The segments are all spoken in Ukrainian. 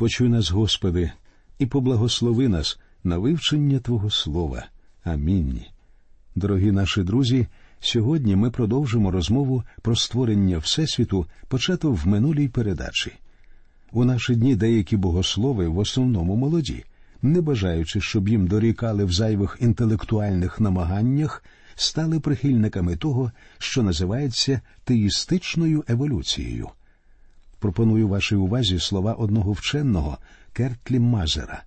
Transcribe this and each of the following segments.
Почуй нас, Господи, і поблагослови нас на вивчення Твого Слова. Амінь. Дорогі наші друзі. Сьогодні ми продовжимо розмову про створення Всесвіту, почато в минулій передачі. У наші дні деякі богослови, в основному молоді, не бажаючи, щоб їм дорікали в зайвих інтелектуальних намаганнях, стали прихильниками того, що називається теїстичною еволюцією. Пропоную вашій увазі слова одного вченого Кертлі Мазера.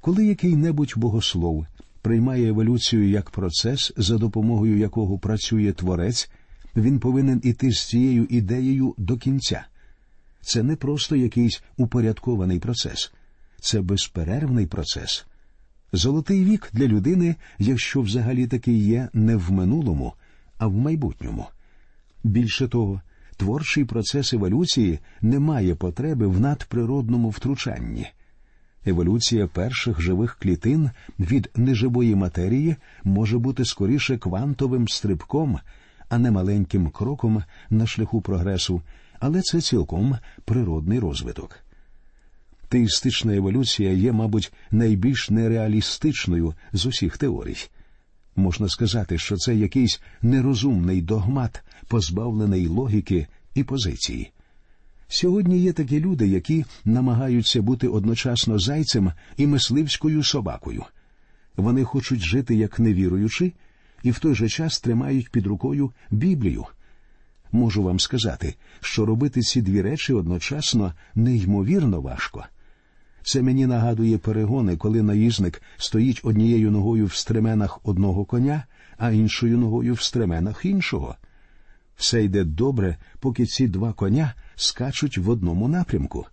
Коли який-небудь богослов приймає еволюцію як процес, за допомогою якого працює творець, він повинен іти з цією ідеєю до кінця. Це не просто якийсь упорядкований процес, це безперервний процес. Золотий вік для людини, якщо взагалі таки є, не в минулому, а в майбутньому. Більше того, творчий процес еволюції не має потреби в надприродному втручанні. Еволюція перших живих клітин від неживої матерії може бути скоріше квантовим стрибком, а не маленьким кроком на шляху прогресу, але це цілком природний розвиток. Теїстична еволюція є, мабуть, найбільш нереалістичною з усіх теорій. Можна сказати, що це якийсь нерозумний догмат, позбавлений логіки і позиції. Сьогодні є такі люди, які намагаються бути одночасно зайцем і мисливською собакою. Вони хочуть жити як невіруючи, і в той же час тримають під рукою Біблію. Можу вам сказати, що робити ці дві речі одночасно неймовірно важко. Це мені нагадує перегони, коли наїзник стоїть однією ногою в стременах одного коня, а іншою ногою в стременах іншого. Все йде добре, поки ці два коня скачуть в одному напрямку.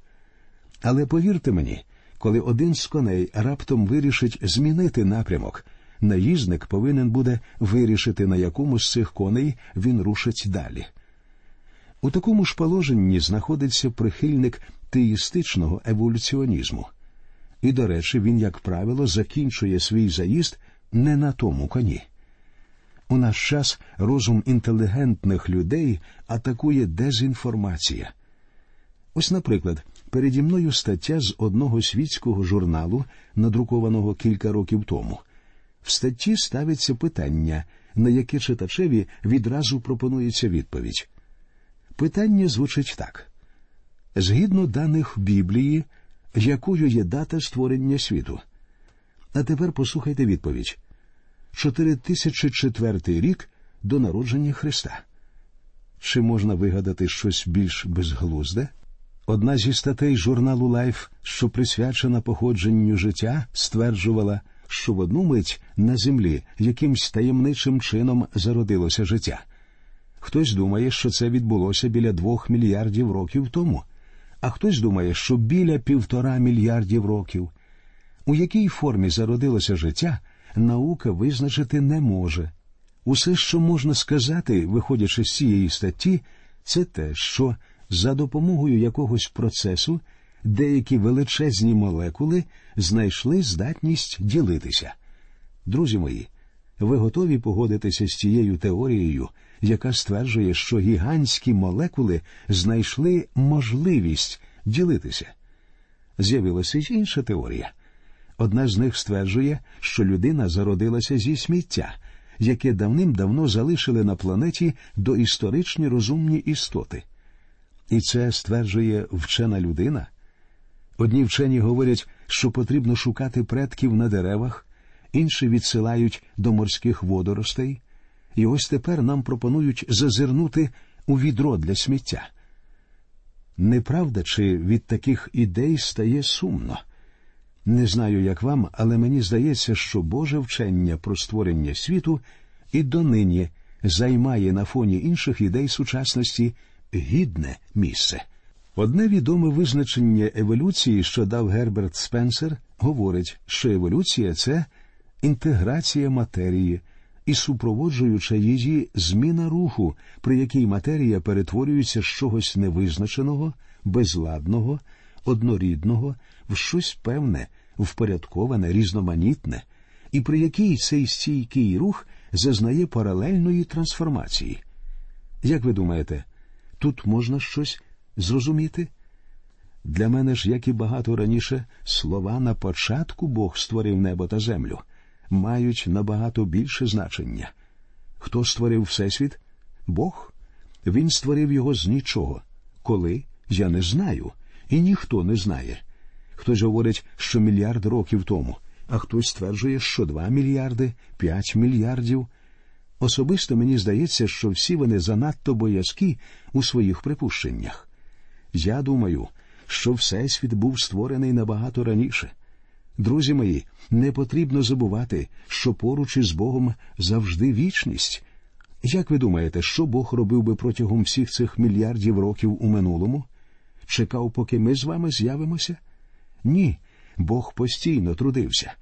Але повірте мені, коли один з коней раптом вирішить змінити напрямок, наїзник повинен буде вирішити, на якому з цих коней він рушить далі. У такому ж положенні знаходиться прихильник теїстичного еволюціонізму. І, до речі, він, як правило, закінчує свій заїзд не на тому коні. У наш час розум інтелігентних людей атакує дезінформація. Ось, наприклад, переді мною стаття з одного світського журналу, надрукованого кілька років тому. В статті ставиться питання, на яке читачеві відразу пропонується відповідь. Питання звучить так: згідно даних Біблії, якою є дата створення світу. А тепер послухайте відповідь: 4004 рік до народження Христа. Чи можна вигадати щось більш безглузде? Одна зі статей журналу Life, що присвячена походженню життя, стверджувала, що в одну мить на землі якимсь таємничим чином зародилося життя. Хтось думає, що це відбулося біля двох мільярдів років тому, а хтось думає, що біля півтора мільярдів років. У якій формі зародилося життя, наука визначити не може. Усе, що можна сказати, виходячи з цієї статті, це те, що за допомогою якогось процесу деякі величезні молекули знайшли здатність ділитися. Друзі мої, ви готові погодитися з цією теорією, яка стверджує, що гігантські молекули знайшли можливість ділитися. З'явилася й інша теорія. Одна з них стверджує, що людина зародилася зі сміття, яке давним-давно залишили на планеті доісторичні розумні істоти. І це стверджує вчена людина. Одні вчені говорять, що потрібно шукати предків на деревах, інші відсилають до морських водоростей, і ось тепер нам пропонують зазирнути у відро для сміття. Неправда, чи від таких ідей стає сумно? Не знаю, як вам, але мені здається, що Боже вчення про створення світу і донині займає на фоні інших ідей сучасності гідне місце. Одне відоме визначення еволюції, що дав Герберт Спенсер, говорить, що еволюція це інтеграція матерії і супроводжуюча її зміна руху, при якій матерія перетворюється з чогось невизначеного, безладного, однорідного в щось певне, впорядковане, різноманітне, і при якій цей стійкий рух зазнає паралельної трансформації. Як ви думаєте, тут можна щось зрозуміти? Для мене ж, як і багато раніше, слова на початку Бог створив небо та землю, мають набагато більше значення. Хто створив Всесвіт? Бог. Він створив його з нічого. Коли я не знаю, і ніхто не знає. Хтось говорить, що мільярд років тому, а хтось стверджує, що два мільярди, п'ять мільярдів. Особисто мені здається, що всі вони занадто боязкі у своїх припущеннях. Я думаю, що Всесвіт був створений набагато раніше. Друзі мої, не потрібно забувати, що поруч із Богом завжди вічність. Як ви думаєте, що Бог робив би протягом всіх цих мільярдів років у минулому? Чекав, поки ми з вами з'явимося? Ні, Бог постійно трудився,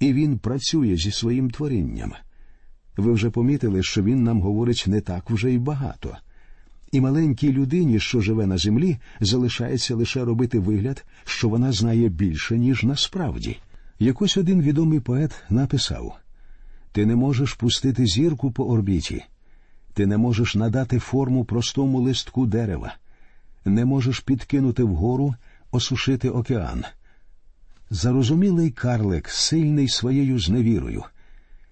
і Він працює зі своїм творінням. Ви вже помітили, що він нам говорить не так вже й багато. І маленькій людині, що живе на землі, залишається лише робити вигляд, що вона знає більше, ніж насправді. Якось один відомий поет написав Ти не можеш пустити зірку по орбіті, ти не можеш надати форму простому листку дерева, не можеш підкинути вгору, осушити океан. Зарозумілий карлик, сильний своєю зневірою.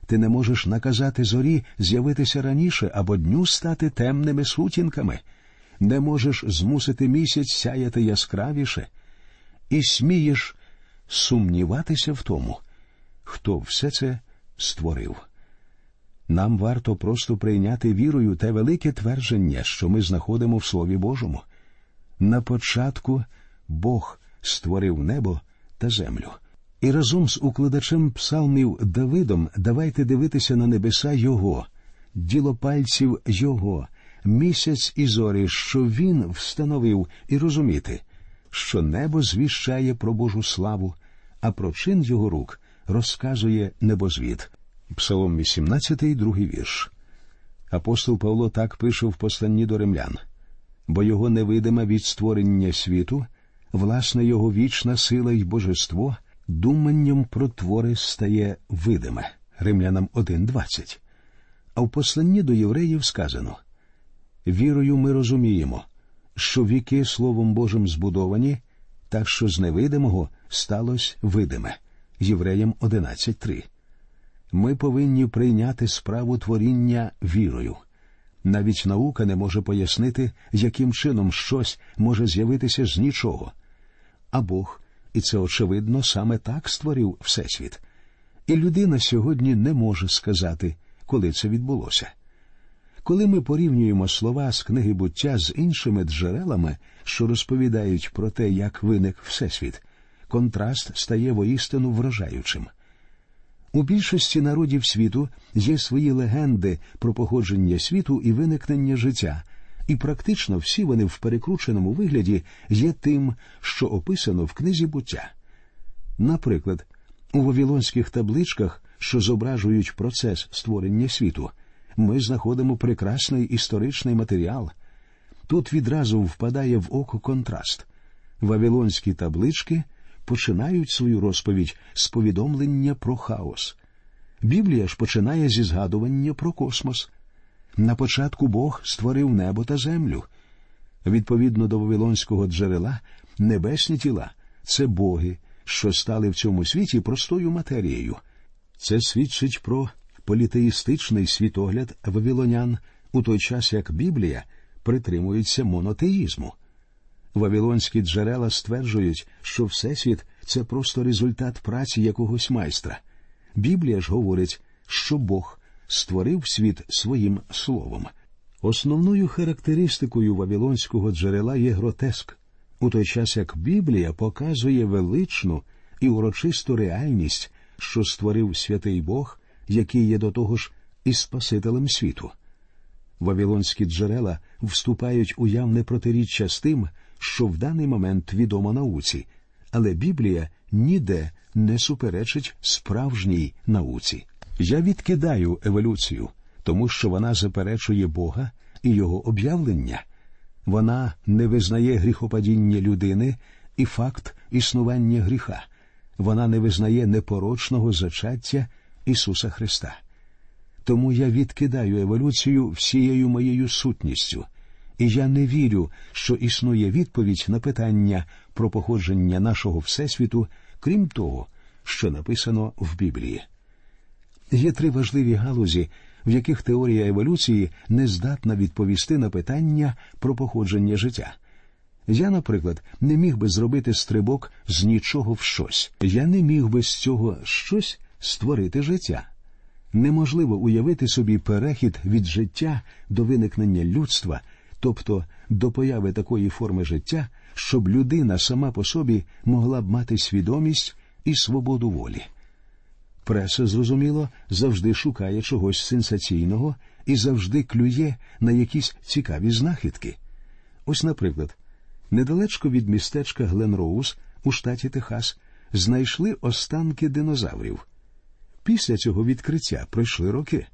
Ти не можеш наказати зорі з'явитися раніше або дню стати темними сутінками, не можеш змусити місяць сяяти яскравіше, і смієш сумніватися в тому, хто все це створив. Нам варто просто прийняти вірою те велике твердження, що ми знаходимо в Слові Божому. На початку Бог створив небо та землю. І разом з укладачем псалмів Давидом давайте дивитися на небеса Його, діло пальців Його, місяць і зорі, що він встановив, і розуміти, що небо звіщає про Божу славу, а про чин його рук розказує небозвід. Псалом 18, другий вірш. Апостол Павло так пише в посланні до римлян бо його невидиме від створення світу, власне його вічна сила й божество думанням про твори стає видиме. Римлянам 1.20. А в посланні до євреїв сказано Вірою ми розуміємо, що віки Словом Божим збудовані, так що з невидимого сталося видиме. Євреям 11.3. Ми повинні прийняти справу творіння вірою. Навіть наука не може пояснити, яким чином щось може з'явитися з нічого. А Бог, і це очевидно, саме так створив Всесвіт. І людина сьогодні не може сказати, коли це відбулося. Коли ми порівнюємо слова з книги буття з іншими джерелами, що розповідають про те, як виник Всесвіт, контраст стає воістину вражаючим. У більшості народів світу є свої легенди про походження світу і виникнення життя, і практично всі вони в перекрученому вигляді є тим, що описано в книзі буття. Наприклад, у вавілонських табличках, що зображують процес створення світу, ми знаходимо прекрасний історичний матеріал. Тут відразу впадає в око контраст. Вавилонські таблички починають свою розповідь з повідомлення про хаос. Біблія ж починає зі згадування про космос. На початку Бог створив небо та землю. Відповідно до Вавилонського джерела, небесні тіла це боги, що стали в цьому світі простою матерією. Це свідчить про політеїстичний світогляд вавилонян у той час, як Біблія притримується монотеїзму. Вавилонські джерела стверджують, що Всесвіт це просто результат праці якогось майстра. Біблія ж говорить, що Бог створив світ своїм словом. Основною характеристикою вавилонського джерела є гротеск, у той час як Біблія показує величну і урочисту реальність, що створив святий Бог, який є до того ж і Спасителем світу. Вавилонські джерела вступають у явне протиріччя з тим, що в даний момент відомо науці, але Біблія ніде не суперечить справжній науці. Я відкидаю еволюцію, тому що вона заперечує Бога і його об'явлення. Вона не визнає гріхопадіння людини і факт існування гріха. Вона не визнає непорочного зачаття Ісуса Христа. Тому я відкидаю еволюцію всією моєю сутністю І я не вірю, що існує відповідь на питання про походження нашого Всесвіту, крім того, що написано в Біблії. Є три важливі галузі, в яких теорія еволюції не здатна відповісти на питання про походження життя. Я, наприклад, не міг би зробити стрибок з нічого в щось. Я не міг би з цього щось створити життя. Неможливо уявити собі перехід від життя до виникнення людства, тобто до появи такої форми життя, щоб людина сама по собі могла б мати свідомість і свободу волі. Преса, зрозуміло, завжди шукає чогось сенсаційного і завжди клює на якісь цікаві знахідки. Ось, наприклад, недалечко від містечка Гленроуз у штаті Техас знайшли останки динозаврів. Після цього відкриття пройшли роки.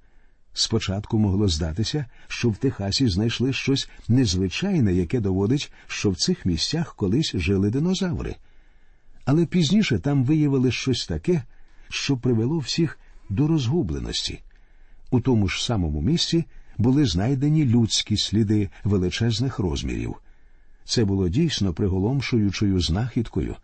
Спочатку могло здатися, що в Техасі знайшли щось незвичайне, яке доводить, що в цих місцях колись жили динозаври. Але пізніше там виявили щось таке, що привело всіх до розгубленості. У тому ж самому місці були знайдені людські сліди величезних розмірів. Це було дійсно приголомшуючою знахідкою,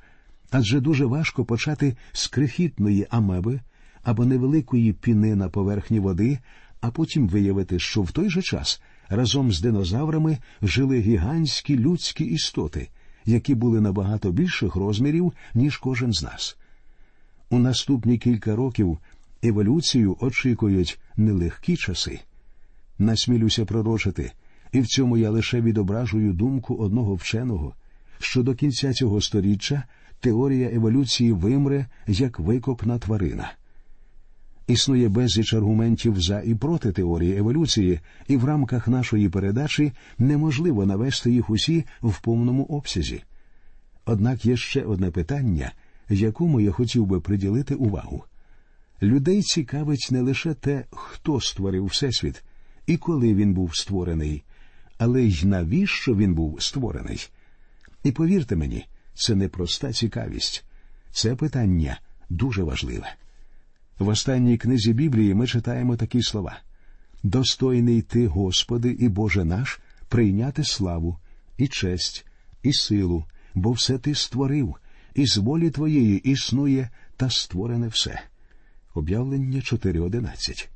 адже дуже важко почати з крихітної амеби або невеликої піни на поверхні води, а потім виявити, що в той же час разом з динозаврами жили гігантські людські істоти, які були набагато більших розмірів, ніж кожен з нас. У наступні кілька років еволюцію очікують нелегкі часи. Насмілюся пророчити, і в цьому я лише відображую думку одного вченого, що до кінця цього сторіччя теорія еволюції вимре як викопна тварина. Існує безліч аргументів за і проти теорії еволюції, і в рамках нашої передачі неможливо навести їх усі в повному обсязі. Однак є ще одне питання, якому я хотів би приділити увагу. Людей цікавить не лише те, хто створив Всесвіт і коли він був створений, але й навіщо він був створений. І повірте мені, це не проста цікавість, це питання дуже важливе. В останній книзі Біблії ми читаємо такі слова Достойний ти, Господи, і Боже наш, прийняти славу, і честь, і силу, бо все ти створив, і з волі твоєї існує та створене все. Об'явлення 4.11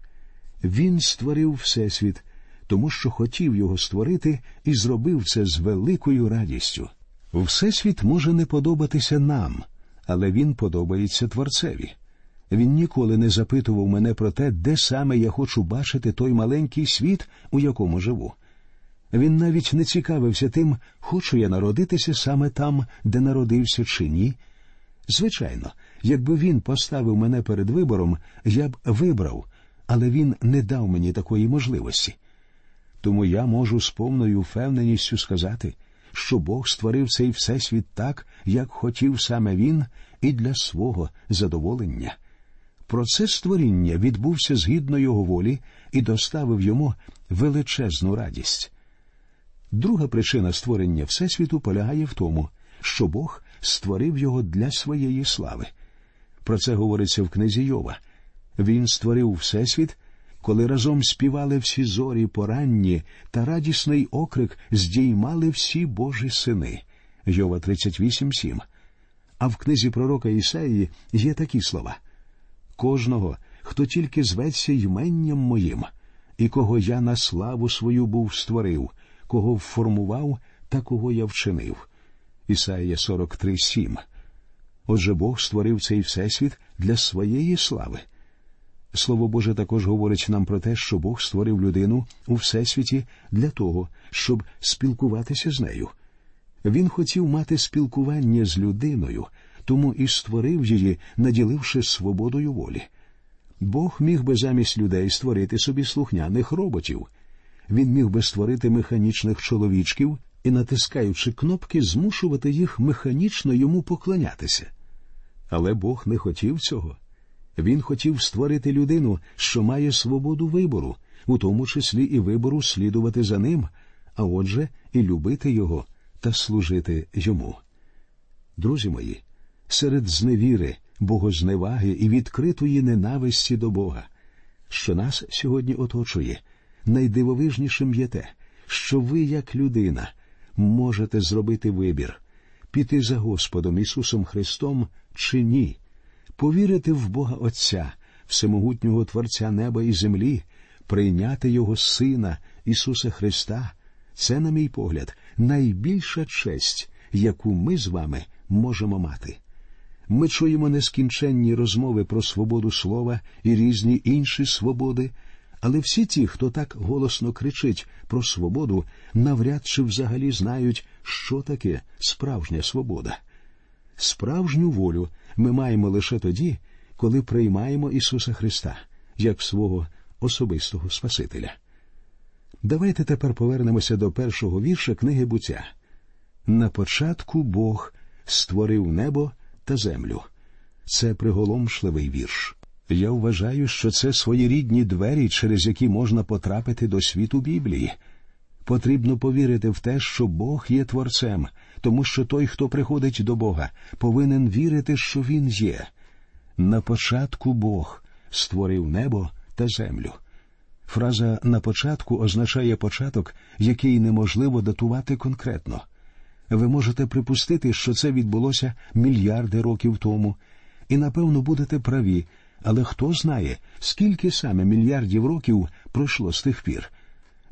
Він створив Всесвіт, тому що хотів його створити і зробив це з великою радістю. Всесвіт може не подобатися нам, але він подобається Творцеві. Він ніколи не запитував мене про те, де саме я хочу бачити той маленький світ, у якому живу. Він навіть не цікавився тим, хочу я народитися саме там, де народився чи ні. Звичайно, якби він поставив мене перед вибором, я б вибрав, але він не дав мені такої можливості. Тому я можу з повною впевненістю сказати, що Бог створив цей всесвіт так, як хотів саме він, і для свого задоволення. Процес створіння відбувся згідно його волі і доставив йому величезну радість. Друга причина створення Всесвіту полягає в тому, що Бог створив його для своєї слави. Про це говориться в книзі Йова. Він створив Всесвіт, коли разом співали всі зорі поранні та радісний окрик здіймали всі Божі сини. Йова 38.7. А в книзі пророка Ісаїї є такі слова кожного, хто тільки зветься йменням моїм, і кого я на славу свою був створив, кого вформував та кого я вчинив. Ісаїя 43,7. Отже Бог створив цей всесвіт для своєї слави. Слово Боже також говорить нам про те, що Бог створив людину у всесвіті для того, щоб спілкуватися з нею. Він хотів мати спілкування з людиною, тому і створив її, наділивши свободою волі. Бог міг би замість людей створити собі слухняних роботів. Він міг би створити механічних чоловічків і, натискаючи кнопки, змушувати їх механічно йому поклонятися. Але Бог не хотів цього. Він хотів створити людину, що має свободу вибору, у тому числі і вибору слідувати за ним, а отже, і любити його та служити йому. Друзі мої, серед зневіри, богозневаги і відкритої ненависті до Бога, що нас сьогодні оточує, найдивовижнішим є те, що ви, як людина, можете зробити вибір піти за Господом Ісусом Христом чи ні, повірити в Бога Отця, всемогутнього Творця неба і землі, прийняти Його Сина Ісуса Христа. Це, на мій погляд, найбільша честь, яку ми з вами можемо мати. Ми чуємо нескінченні розмови про свободу слова і різні інші свободи, але всі ті, хто так голосно кричить про свободу, навряд чи взагалі знають, що таке справжня свобода. Справжню волю ми маємо лише тоді, коли приймаємо Ісуса Христа як свого особистого Спасителя. Давайте тепер повернемося до першого вірша книги буття. На початку Бог створив небо та землю. Це приголомшливий вірш. Я вважаю, що це своєрідні двері, через які можна потрапити до світу Біблії. Потрібно повірити в те, що Бог є творцем, тому що той, хто приходить до Бога, повинен вірити, що Він є. На початку Бог створив небо та землю. Фраза на початку означає початок, який неможливо датувати конкретно. Ви можете припустити, що це відбулося мільярди років тому, і напевно будете праві, але хто знає, скільки саме мільярдів років пройшло з тих пір?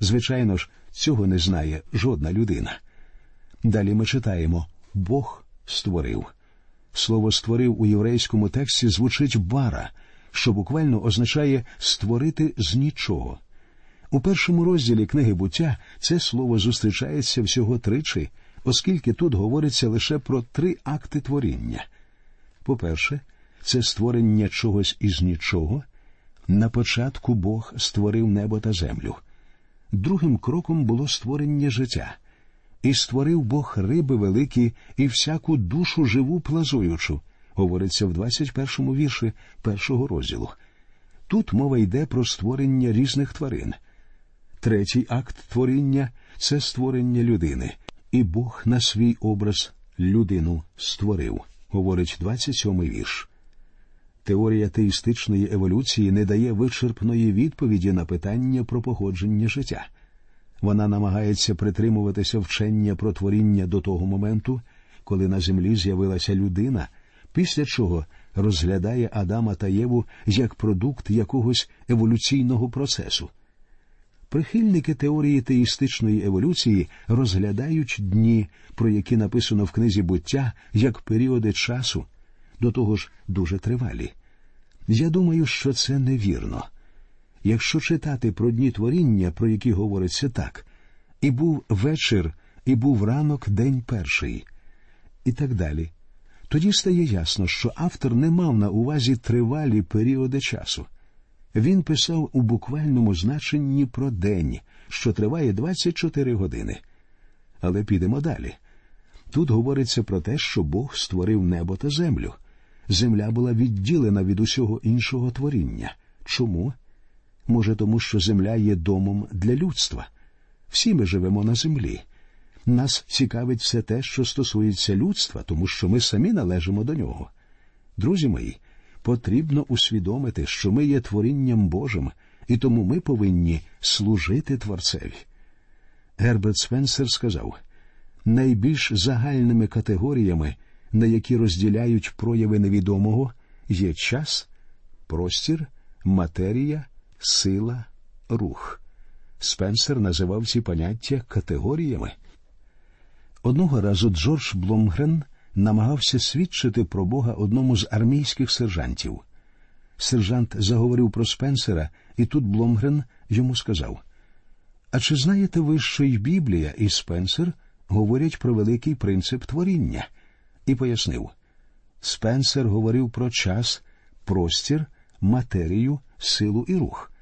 Звичайно ж, цього не знає жодна людина. Далі ми читаємо Бог створив. Слово створив у єврейському тексті звучить бара, що буквально означає створити з нічого. У першому розділі книги буття це слово зустрічається всього тричі, оскільки тут говориться лише про три акти творіння. По-перше, це створення чогось із нічого. На початку Бог створив небо та землю. Другим кроком було створення життя. І створив Бог риби великі і всяку душу живу плазуючу, говориться в 21-му вірші першого розділу. Тут мова йде про створення різних тварин. Третій акт творіння це створення людини, і Бог на свій образ людину створив, говорить 27-й вірш. Теорія теїстичної еволюції не дає вичерпної відповіді на питання про походження життя. Вона намагається притримуватися вчення про творіння до того моменту, коли на землі з'явилася людина, після чого розглядає Адама та Єву як продукт якогось еволюційного процесу. Прихильники теорії теїстичної еволюції розглядають дні, про які написано в книзі буття як періоди часу, до того ж дуже тривалі. Я думаю, що це невірно. Якщо читати про дні творіння, про які говориться так, і був вечір, і був ранок, день перший, і так далі, тоді стає ясно, що автор не мав на увазі тривалі періоди часу. Він писав у буквальному значенні про день, що триває 24 години. Але підемо далі. Тут говориться про те, що Бог створив небо та землю. Земля була відділена від усього іншого творіння. Чому? Може, тому що земля є домом для людства. Всі ми живемо на землі. Нас цікавить все те, що стосується людства, тому що ми самі належимо до нього. Друзі мої, потрібно усвідомити, що ми є творінням Божим, і тому ми повинні служити Творцеві. Герберт Спенсер сказав найбільш загальними категоріями, на які розділяють прояви невідомого, є час, простір, матерія, сила, рух. Спенсер називав ці поняття категоріями. Одного разу Джордж Бломгрен намагався свідчити про Бога одному з армійських сержантів. Сержант заговорив про Спенсера, і тут Бломгрен йому сказав: А чи знаєте ви, що й Біблія, і Спенсер говорять про великий принцип творіння? І пояснив: Спенсер говорив про час, простір, матерію, силу і рух.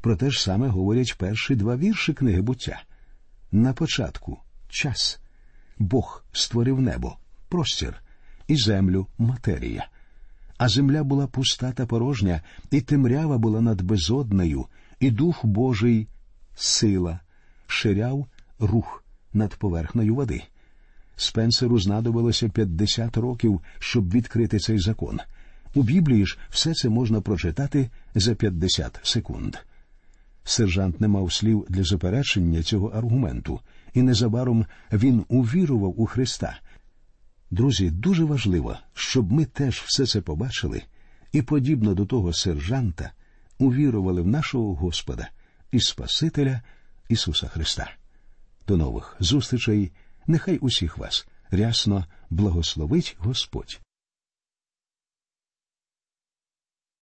Про те ж саме говорять перші два вірші книги буття. На початку час. Бог створив небо, простір і землю матерія. А земля була пуста та порожня, і темрява була над безоднею, і дух Божий сила, ширяв рух над поверхнею води. Спенсеру знадобилося 50 років, щоб відкрити цей закон. У Біблії ж все це можна прочитати за 50 секунд. Сержант не мав слів для заперечення цього аргументу, і незабаром він увірував у Христа. Друзі, дуже важливо, щоб ми теж все це побачили і, подібно до того сержанта, увірували в нашого Господа і Спасителя Ісуса Христа. До нових зустрічей, нехай усіх вас рясно благословить Господь.